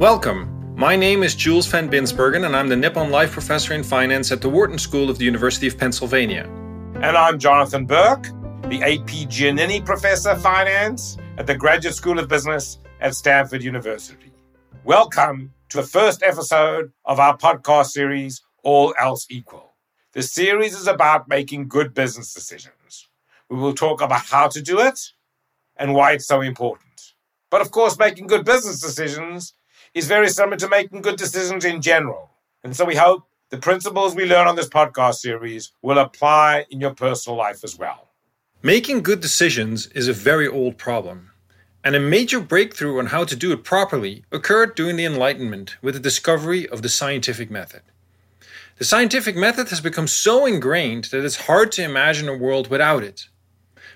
Welcome. My name is Jules Van Binsbergen, and I'm the Nippon Life Professor in Finance at the Wharton School of the University of Pennsylvania. And I'm Jonathan Berk, the A.P. Giannini Professor of Finance at the Graduate School of Business at Stanford University. Welcome to the first episode of our podcast series, All Else Equal. The series is about making good business decisions. We will talk about how to do it and why it's so important. But of course, making good business decisions is very similar to making good decisions in general. And so we hope the principles we learn on this podcast series will apply in your personal life as well. Making good decisions is a very old problem. And a major breakthrough on how to do it properly occurred during the Enlightenment with the discovery of the scientific method. The scientific method has become so ingrained that it's hard to imagine a world without it.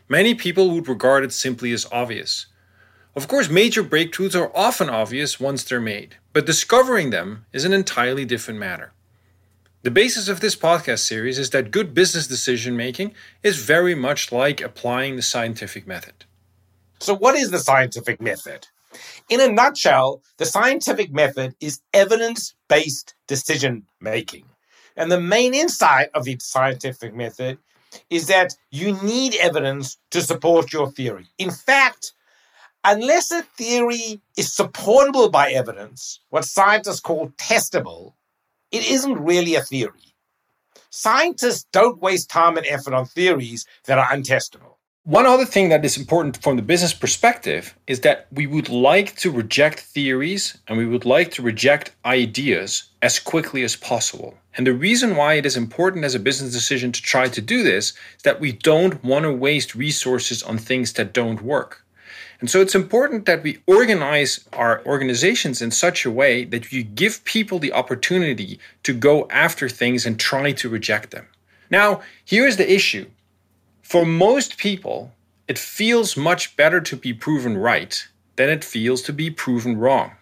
Many people would regard it simply as obvious. Of course, major breakthroughs are often obvious once they're made, but discovering them is an entirely different matter. The basis of this podcast series is that good business decision making is very much like applying the scientific method. So, what is the scientific method? In a nutshell, the scientific method is evidence based decision making. And the main insight of the scientific method is that you need evidence to support your theory. In fact, unless a theory is supportable by evidence, what scientists call testable, it isn't really a theory. Scientists don't waste time and effort on theories that are untestable. One other thing that is important from the business perspective is that we would like to reject theories and we would like to reject ideas as quickly as possible. And the reason why it is important as a business decision to try to do this is that we don't want to waste resources on things that don't work. And so it's important that we organize our organizations in such a way that you give people the opportunity to go after things and try to reject them. Now, here's the issue. For most people, it feels much better to be proven right than it feels to be proven wrong.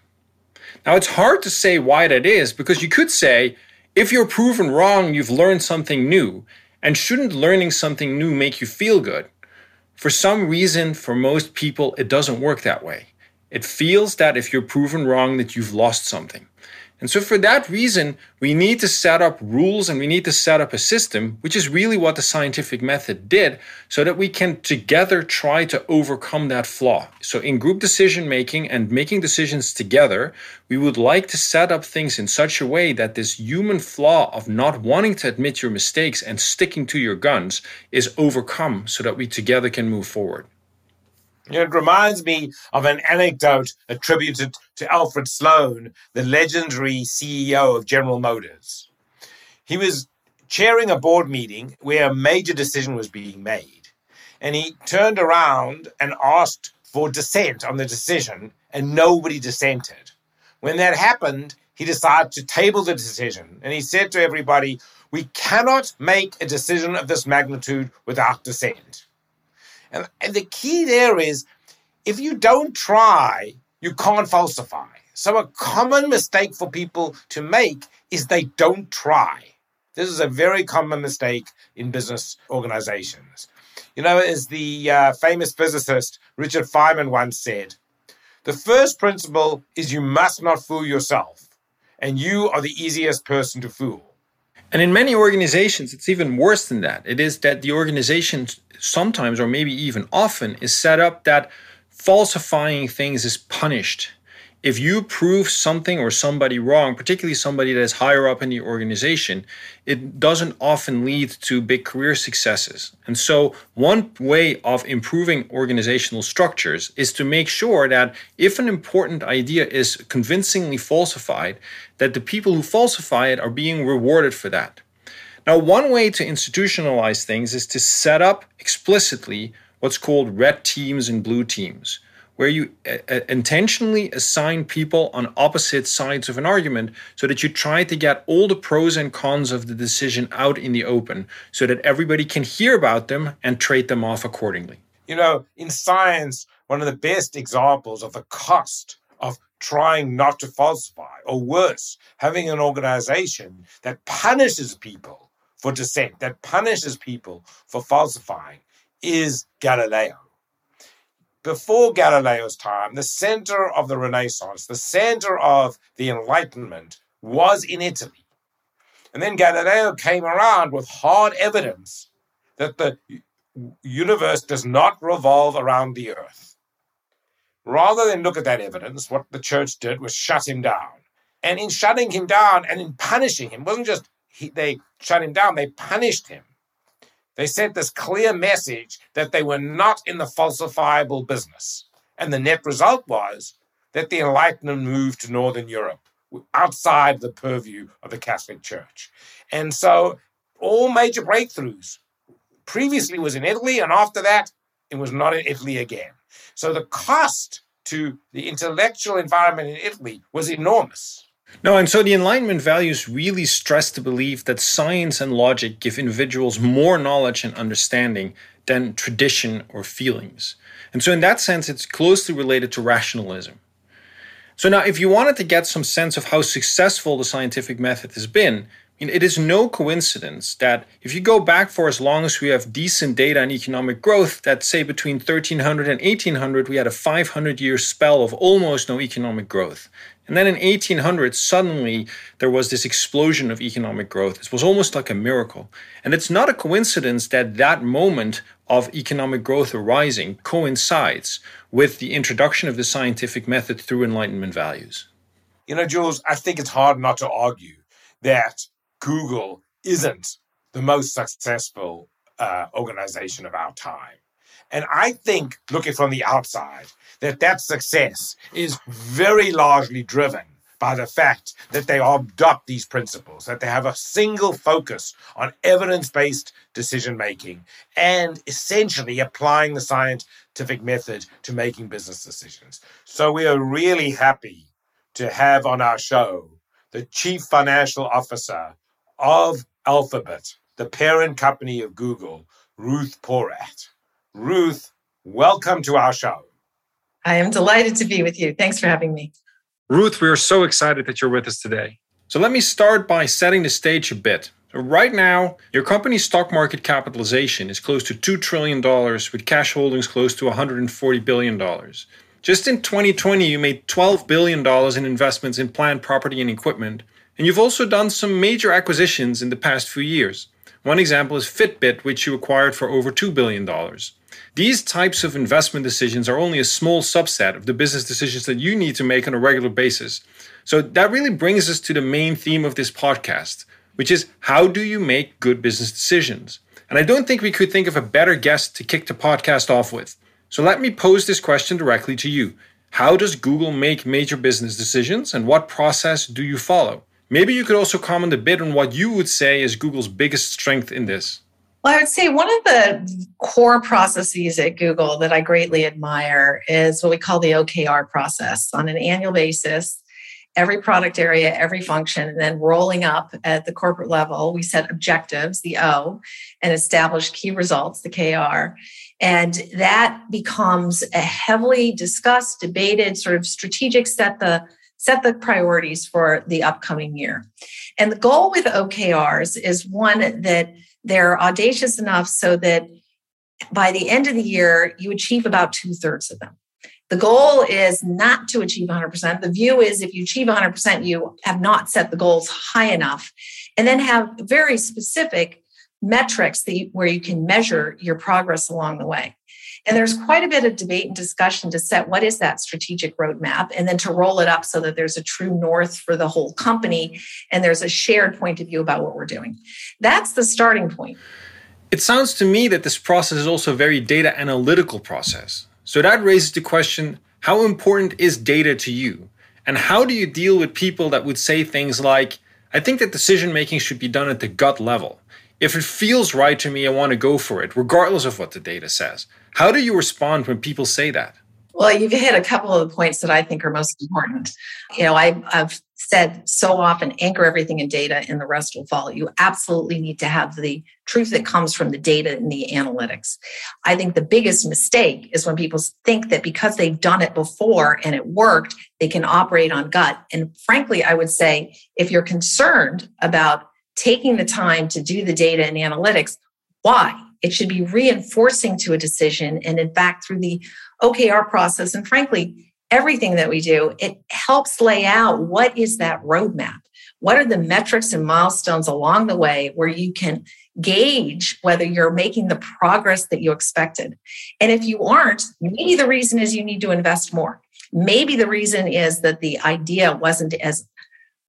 Now, it's hard to say why that is because you could say, if you're proven wrong, you've learned something new. And shouldn't learning something new make you feel good? For some reason, for most people, it doesn't work that way. It feels that if you're proven wrong, that you've lost something. And so, for that reason, we need to set up rules and we need to set up a system, which is really what the scientific method did, so that we can together try to overcome that flaw. So, in group decision making and making decisions together, we would like to set up things in such a way that this human flaw of not wanting to admit your mistakes and sticking to your guns is overcome so that we together can move forward. It reminds me of an anecdote attributed to Alfred Sloan, the legendary CEO of General Motors. He was chairing a board meeting where a major decision was being made. And he turned around and asked for dissent on the decision, and nobody dissented. When that happened, he decided to table the decision. And he said to everybody, We cannot make a decision of this magnitude without dissent. And, and the key there is if you don't try, you can't falsify. So, a common mistake for people to make is they don't try. This is a very common mistake in business organizations. You know, as the uh, famous physicist Richard Feynman once said, the first principle is you must not fool yourself, and you are the easiest person to fool. And in many organizations, it's even worse than that. It is that the organization sometimes, or maybe even often, is set up that falsifying things is punished. If you prove something or somebody wrong, particularly somebody that is higher up in the organization, it doesn't often lead to big career successes. And so, one way of improving organizational structures is to make sure that if an important idea is convincingly falsified, that the people who falsify it are being rewarded for that. Now, one way to institutionalize things is to set up explicitly what's called red teams and blue teams, where you uh, intentionally assign people on opposite sides of an argument so that you try to get all the pros and cons of the decision out in the open so that everybody can hear about them and trade them off accordingly. You know, in science, one of the best examples of the cost of trying not to falsify, or worse, having an organization that punishes people for dissent, that punishes people for falsifying, is Galileo. Before Galileo's time, the center of the Renaissance, the center of the Enlightenment was in Italy. And then Galileo came around with hard evidence that the universe does not revolve around the earth. Rather than look at that evidence, what the church did was shut him down. And in shutting him down and in punishing him, wasn't just he, they shut him down, they punished him. They sent this clear message that they were not in the falsifiable business. And the net result was that the Enlightenment moved to Northern Europe outside the purview of the Catholic Church. And so all major breakthroughs previously was in Italy, and after that, it was not in Italy again. So the cost to the intellectual environment in Italy was enormous. No, and so the Enlightenment values really stress the belief that science and logic give individuals more knowledge and understanding than tradition or feelings. And so, in that sense, it's closely related to rationalism. So, now, if you wanted to get some sense of how successful the scientific method has been, it is no coincidence that if you go back for as long as we have decent data on economic growth, that say between 1300 and 1800, we had a 500 year spell of almost no economic growth. And then in 1800, suddenly there was this explosion of economic growth. It was almost like a miracle. And it's not a coincidence that that moment of economic growth arising coincides with the introduction of the scientific method through Enlightenment values. You know, Jules, I think it's hard not to argue that Google isn't the most successful uh, organization of our time. And I think, looking from the outside, that that success is very largely driven by the fact that they adopt these principles, that they have a single focus on evidence based decision making and essentially applying the scientific method to making business decisions. So we are really happy to have on our show the chief financial officer of Alphabet, the parent company of Google, Ruth Porat. Ruth, welcome to our show. I am delighted to be with you. Thanks for having me. Ruth, we are so excited that you're with us today. So let me start by setting the stage a bit. Right now, your company's stock market capitalization is close to $2 trillion with cash holdings close to $140 billion. Just in 2020, you made $12 billion in investments in plant property and equipment, and you've also done some major acquisitions in the past few years. One example is Fitbit, which you acquired for over $2 billion. These types of investment decisions are only a small subset of the business decisions that you need to make on a regular basis. So that really brings us to the main theme of this podcast, which is how do you make good business decisions? And I don't think we could think of a better guest to kick the podcast off with. So let me pose this question directly to you. How does Google make major business decisions and what process do you follow? Maybe you could also comment a bit on what you would say is Google's biggest strength in this. Well, I would say one of the core processes at Google that I greatly admire is what we call the OKR process. On an annual basis, every product area, every function, and then rolling up at the corporate level, we set objectives, the O, and establish key results, the KR. And that becomes a heavily discussed, debated, sort of strategic set the set the priorities for the upcoming year. And the goal with OKRs is one that they're audacious enough so that by the end of the year, you achieve about two thirds of them. The goal is not to achieve 100%. The view is if you achieve 100%, you have not set the goals high enough. And then have very specific metrics you, where you can measure your progress along the way. And there's quite a bit of debate and discussion to set what is that strategic roadmap and then to roll it up so that there's a true north for the whole company and there's a shared point of view about what we're doing. That's the starting point. It sounds to me that this process is also a very data analytical process. So that raises the question how important is data to you? And how do you deal with people that would say things like, I think that decision making should be done at the gut level. If it feels right to me, I want to go for it, regardless of what the data says. How do you respond when people say that? Well, you've hit a couple of the points that I think are most important. You know, I, have said so often anchor everything in data and the rest will follow. You absolutely need to have the truth that comes from the data and the analytics. I think the biggest mistake is when people think that because they've done it before and it worked, they can operate on gut. And frankly, I would say if you're concerned about taking the time to do the data and analytics, why? It should be reinforcing to a decision. And in fact, through the OKR process, and frankly, everything that we do, it helps lay out what is that roadmap? What are the metrics and milestones along the way where you can gauge whether you're making the progress that you expected? And if you aren't, maybe the reason is you need to invest more. Maybe the reason is that the idea wasn't as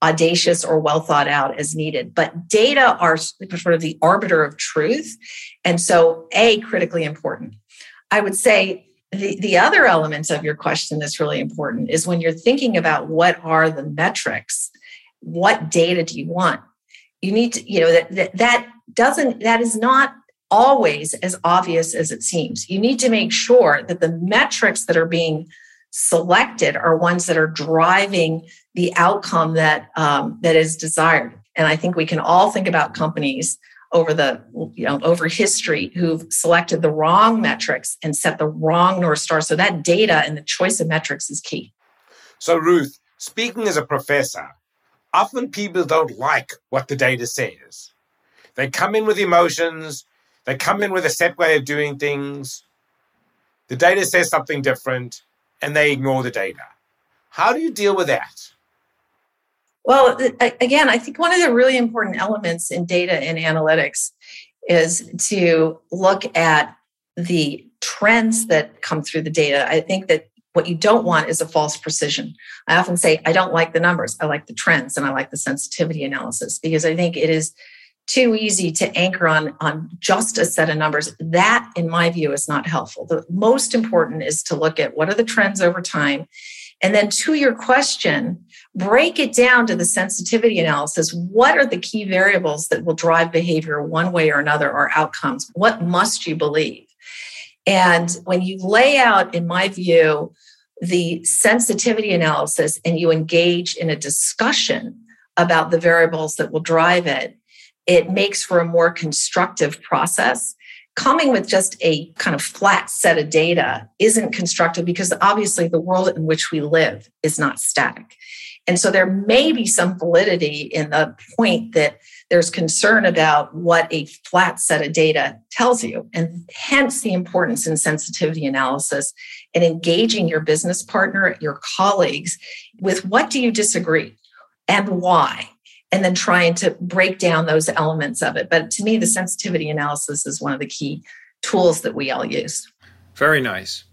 audacious or well thought out as needed. But data are sort of the arbiter of truth. And so, A, critically important. I would say the, the other element of your question that's really important is when you're thinking about what are the metrics, what data do you want? You need to, you know, that, that, that doesn't, that is not always as obvious as it seems. You need to make sure that the metrics that are being selected are ones that are driving the outcome that um, that is desired. And I think we can all think about companies over the you know over history who've selected the wrong metrics and set the wrong north star. So that data and the choice of metrics is key. So Ruth, speaking as a professor, often people don't like what the data says. They come in with emotions. They come in with a set way of doing things. The data says something different and they ignore the data. How do you deal with that? Well, again, I think one of the really important elements in data and analytics is to look at the trends that come through the data. I think that what you don't want is a false precision. I often say, I don't like the numbers, I like the trends and I like the sensitivity analysis because I think it is too easy to anchor on, on just a set of numbers. That, in my view, is not helpful. The most important is to look at what are the trends over time. And then to your question, break it down to the sensitivity analysis. What are the key variables that will drive behavior one way or another or outcomes? What must you believe? And when you lay out, in my view, the sensitivity analysis and you engage in a discussion about the variables that will drive it, it makes for a more constructive process. Coming with just a kind of flat set of data isn't constructive because obviously the world in which we live is not static. And so there may be some validity in the point that there's concern about what a flat set of data tells you, and hence the importance in sensitivity analysis and engaging your business partner, your colleagues with what do you disagree and why and then trying to break down those elements of it. But to me, the sensitivity analysis is one of the key tools that we all use. Very nice.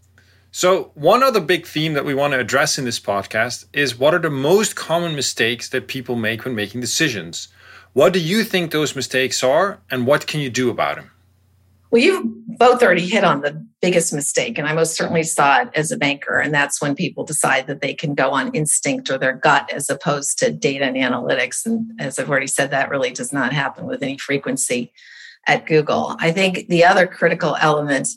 So, one other big theme that we want to address in this podcast is what are the most common mistakes that people make when making decisions? What do you think those mistakes are, and what can you do about them? Well, you've both already hit on the biggest mistake, and I most certainly saw it as a banker. And that's when people decide that they can go on instinct or their gut as opposed to data and analytics. And as I've already said, that really does not happen with any frequency at Google. I think the other critical element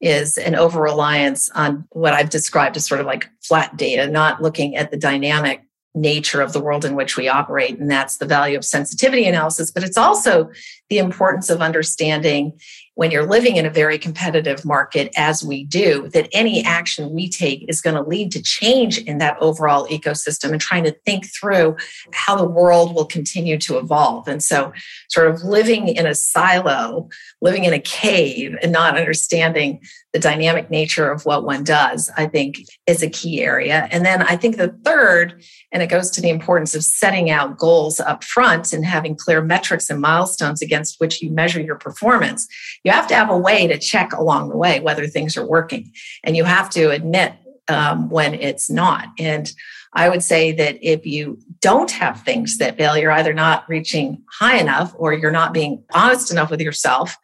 is an over reliance on what I've described as sort of like flat data, not looking at the dynamic nature of the world in which we operate. And that's the value of sensitivity analysis. But it's also the importance of understanding when you're living in a very competitive market, as we do, that any action we take is going to lead to change in that overall ecosystem and trying to think through how the world will continue to evolve. And so, sort of living in a silo, living in a cave, and not understanding the dynamic nature of what one does, I think is a key area. And then I think the third, and it goes to the importance of setting out goals up front and having clear metrics and milestones against which you measure your performance you have to have a way to check along the way whether things are working. And you have to admit um, when it's not. And I would say that if you don't have things that fail, you're either not reaching high enough or you're not being honest enough with yourself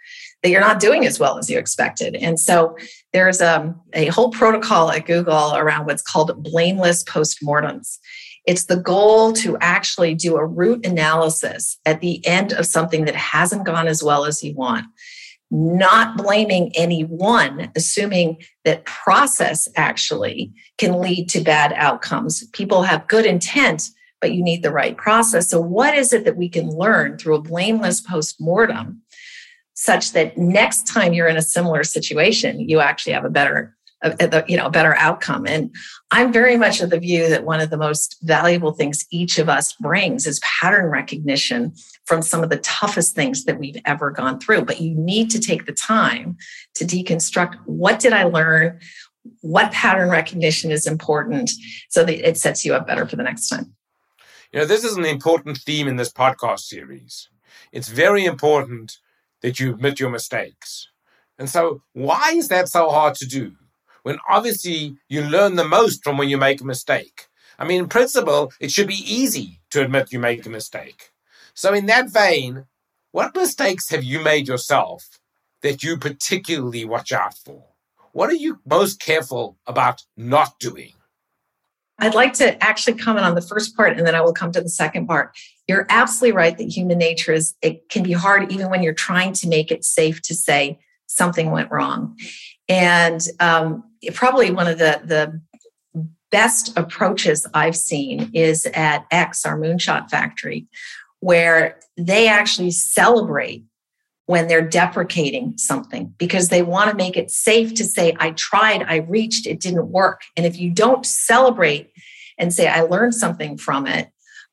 that you're not doing as well as you expected. And so there's um, a whole protocol at Google around what's called blameless postmortems. It's the goal to actually do a root analysis at the end of something that hasn't gone as well as you want not blaming anyone, assuming that process actually can lead to bad outcomes. People have good intent, but you need the right process. So, what is it that we can learn through a blameless post mortem such that next time you're in a similar situation, you actually have a better a, you know a better outcome. And i'm very much of the view that one of the most valuable things each of us brings is pattern recognition from some of the toughest things that we've ever gone through. But you need to take the time to deconstruct what did i learn what pattern recognition is important so that it sets you up better for the next time. You know this is an important theme in this podcast series. It's very important that you admit your mistakes. And so why is that so hard to do when obviously you learn the most from when you make a mistake. I mean, in principle, it should be easy to admit you make a mistake. So, in that vein, what mistakes have you made yourself that you particularly watch out for? What are you most careful about not doing? I'd like to actually comment on the first part and then I will come to the second part. You're absolutely right that human nature is, it can be hard even when you're trying to make it safe to say something went wrong. And um, probably one of the, the best approaches I've seen is at X, our moonshot factory, where they actually celebrate when they're deprecating something because they want to make it safe to say, I tried, I reached, it didn't work. And if you don't celebrate and say, I learned something from it,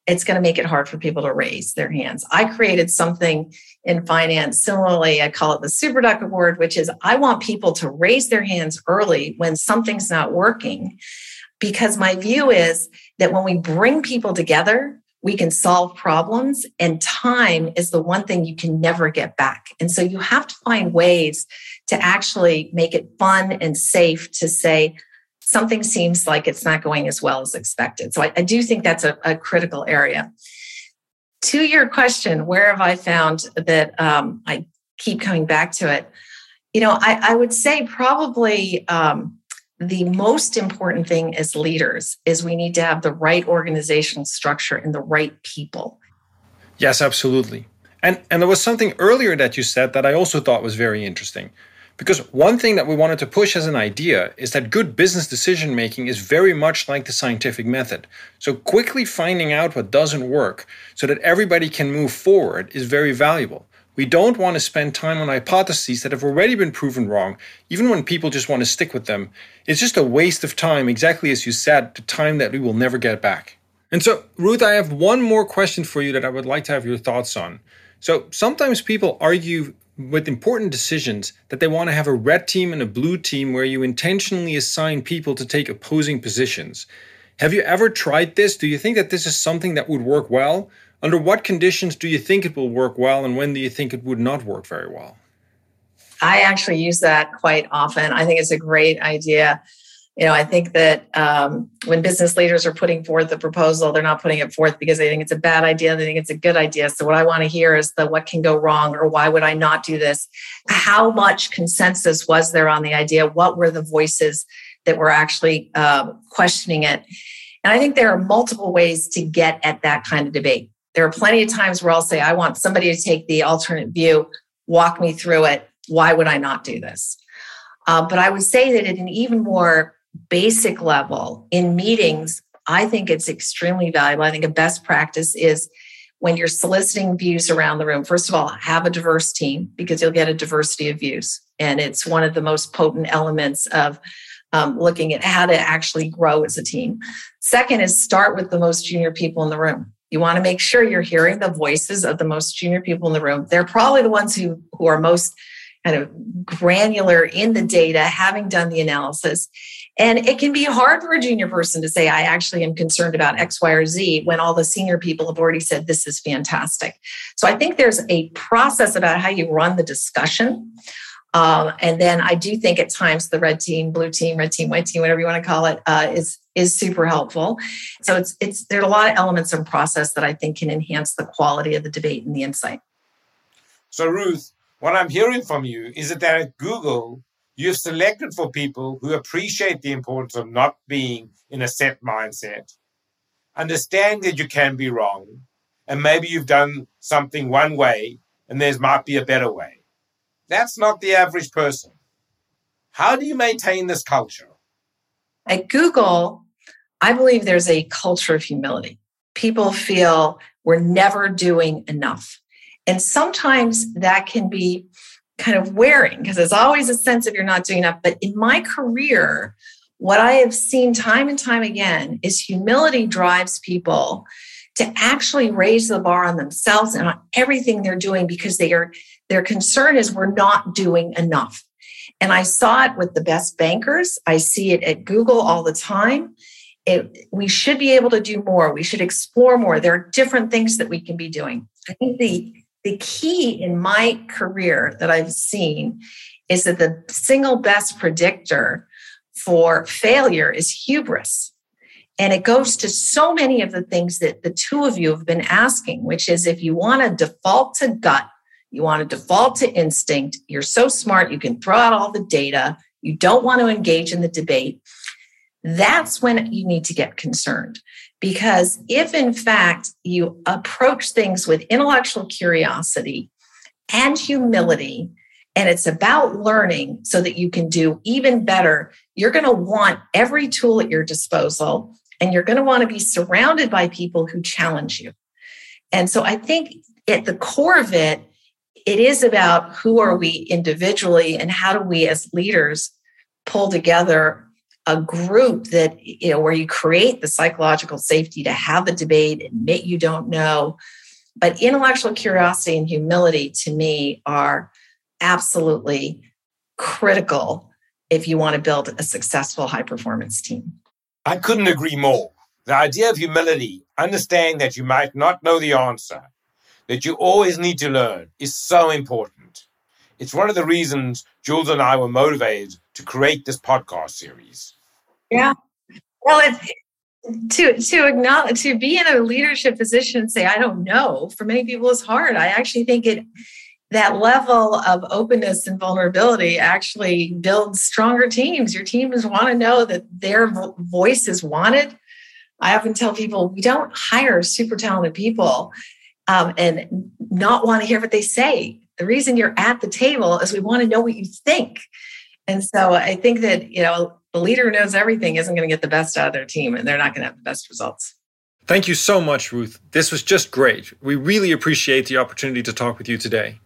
it's going to make it hard for people to raise their hands. I created something in finance. Similarly, I call it the Super Duck Award, which is I want people to raise their hands early when something's not working. Because my view is that when we bring people together, we can solve problems, and time is the one thing you can never get back. And so you have to find ways to actually make it fun and safe to say, something seems like it's not going as well as expected. So I, I do think that's a, a critical area to your question, where have I found that um, I keep coming back to it? You know, I, I would say probably um, the most important thing as leaders is we need to have the right organizational structure and the right people. Yes, absolutely. And and there was something earlier that you said that I also thought was very interesting. Because one thing that we wanted to push as an idea is that good business decision making is very much like the scientific method. So, quickly finding out what doesn't work so that everybody can move forward is very valuable. We don't want to spend time on hypotheses that have already been proven wrong, even when people just want to stick with them. It's just a waste of time, exactly as you said, the time that we will never get back. And so, Ruth, I have one more question for you that I would like to have your thoughts on. So, sometimes people argue with important decisions that they want to have a red team and a blue team where you intentionally assign people to take opposing positions. Have you ever tried this? Do you think that this is something that would work well? Under what conditions do you think it will work well, and when do you think it would not work very well? I actually use that quite often. I think it's a great idea you know, I think that um, when business leaders are putting forth a proposal, they're not putting it forth because they think it's a bad idea. They think it's a good idea. So what I want to hear is the what can go wrong or why would I not do this? How much consensus was there on the idea? What were the voices that were actually uh, questioning it? And I think there are multiple ways to get at that kind of debate. There are plenty of times where I'll say, I want somebody to take the alternate view, walk me through it. Why would I not do this? Uh, but I would say that in an even more basic level in meetings, I think it's extremely valuable. I think a best practice is when you're soliciting views around the room, first of all, have a diverse team because you'll get a diversity of views. And it's one of the most potent elements of um, looking at how to actually grow as a team. Second is start with the most junior people in the room. You want to make sure you're hearing the voices of the most junior people in the room. They're probably the ones who, who are most kind of granular in the data, having done the analysis. And it can be hard for a junior person to say, I actually am concerned about X, Y, or Z when all the senior people have already said this is fantastic. So I think there's a process about how you run the discussion. Um, and then I do think at times the red team, blue team, red team, white team, whatever you want to call it, uh, is is super helpful. So it's it's there are a lot of elements and process that I think can enhance the quality of the debate and the insight. So Ruth, what I'm hearing from you is that at Google, you've selected for people who appreciate the importance of not being in a set mindset, understand that you can be wrong, and maybe you've done something one way and there might be a better way. That's not the average person. How do you maintain this culture? At Google, I believe there's a culture of humility. People feel we're never doing enough. And sometimes that can be kind of wearing because there's always a sense of you're not doing enough. But in my career, what I have seen time and time again is humility drives people to actually raise the bar on themselves and on everything they're doing because they are their concern is we're not doing enough. And I saw it with the best bankers. I see it at Google all the time. It, we should be able to do more. We should explore more. There are different things that we can be doing. I think the the key in my career that I've seen is that the single best predictor for failure is hubris. And it goes to so many of the things that the two of you have been asking, which is if you want to default to gut, you want to default to instinct, you're so smart, you can throw out all the data, you don't want to engage in the debate, that's when you need to get concerned. Because if in fact you approach things with intellectual curiosity and humility, and it's about learning so that you can do even better, you're going to want every tool at your disposal and you're going to want to be surrounded by people who challenge you. And so I think at the core of it, it is about who are we individually and how do we as leaders pull together a group that you know where you create the psychological safety to have the debate admit you don't know. But intellectual curiosity and humility to me are absolutely critical if you want to build a successful high performance team. I couldn't agree more. The idea of humility understanding that you might not know the answer that you always need to learn is so important. It's one of the reasons Jules and I were motivated to create this podcast series. Yeah. Well, it's to to acknowledge to be in a leadership position and say I don't know for many people is hard. I actually think it that level of openness and vulnerability actually builds stronger teams. Your teams want to know that their voice is wanted. I often tell people we don't hire super talented people um, and not want to hear what they say. The reason you're at the table is we want to know what you think. And so I think that, you know, the leader who knows everything isn't going to get the best out of their team and they're not going to have the best results. Thank you so much, Ruth. This was just great. We really appreciate the opportunity to talk with you today.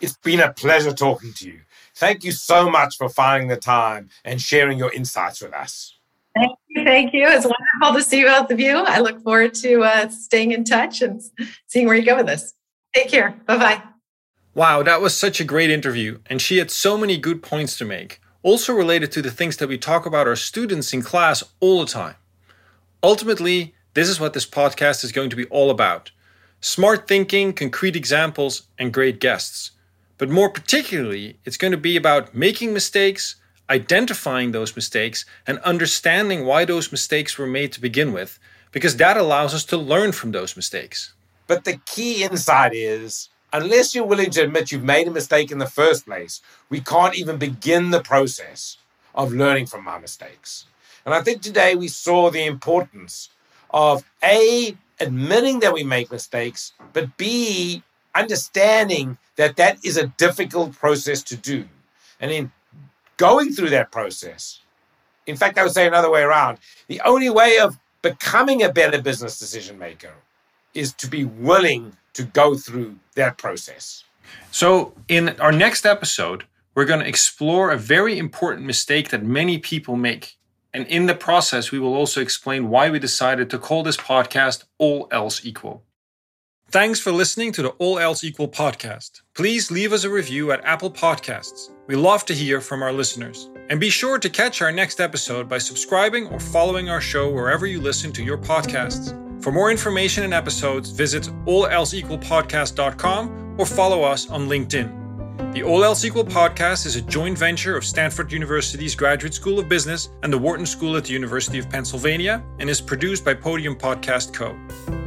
It's been a pleasure talking to you. Thank you so much for finding the time and sharing your insights with us. Thank you. Thank you. It's wonderful to see both of you. I look forward to uh, staying in touch and seeing where you go with this. Take care. Bye bye. Wow, that was such a great interview, and she had so many good points to make, also related to the things that we talk about our students in class all the time. Ultimately, this is what this podcast is going to be all about smart thinking, concrete examples, and great guests. But more particularly, it's going to be about making mistakes, identifying those mistakes, and understanding why those mistakes were made to begin with, because that allows us to learn from those mistakes. But the key insight is unless you're willing to admit you've made a mistake in the first place, we can't even begin the process of learning from our mistakes. And I think today we saw the importance of A, admitting that we make mistakes, but B, understanding that that is a difficult process to do. And in going through that process, in fact, I would say another way around, the only way of becoming a better business decision maker is to be willing to go through that process. So, in our next episode, we're going to explore a very important mistake that many people make. And in the process, we will also explain why we decided to call this podcast All Else Equal. Thanks for listening to the All Else Equal podcast. Please leave us a review at Apple Podcasts. We love to hear from our listeners. And be sure to catch our next episode by subscribing or following our show wherever you listen to your podcasts. For more information and episodes, visit allelseequalpodcast.com or follow us on LinkedIn. The All Else Equal podcast is a joint venture of Stanford University's Graduate School of Business and the Wharton School at the University of Pennsylvania and is produced by Podium Podcast Co.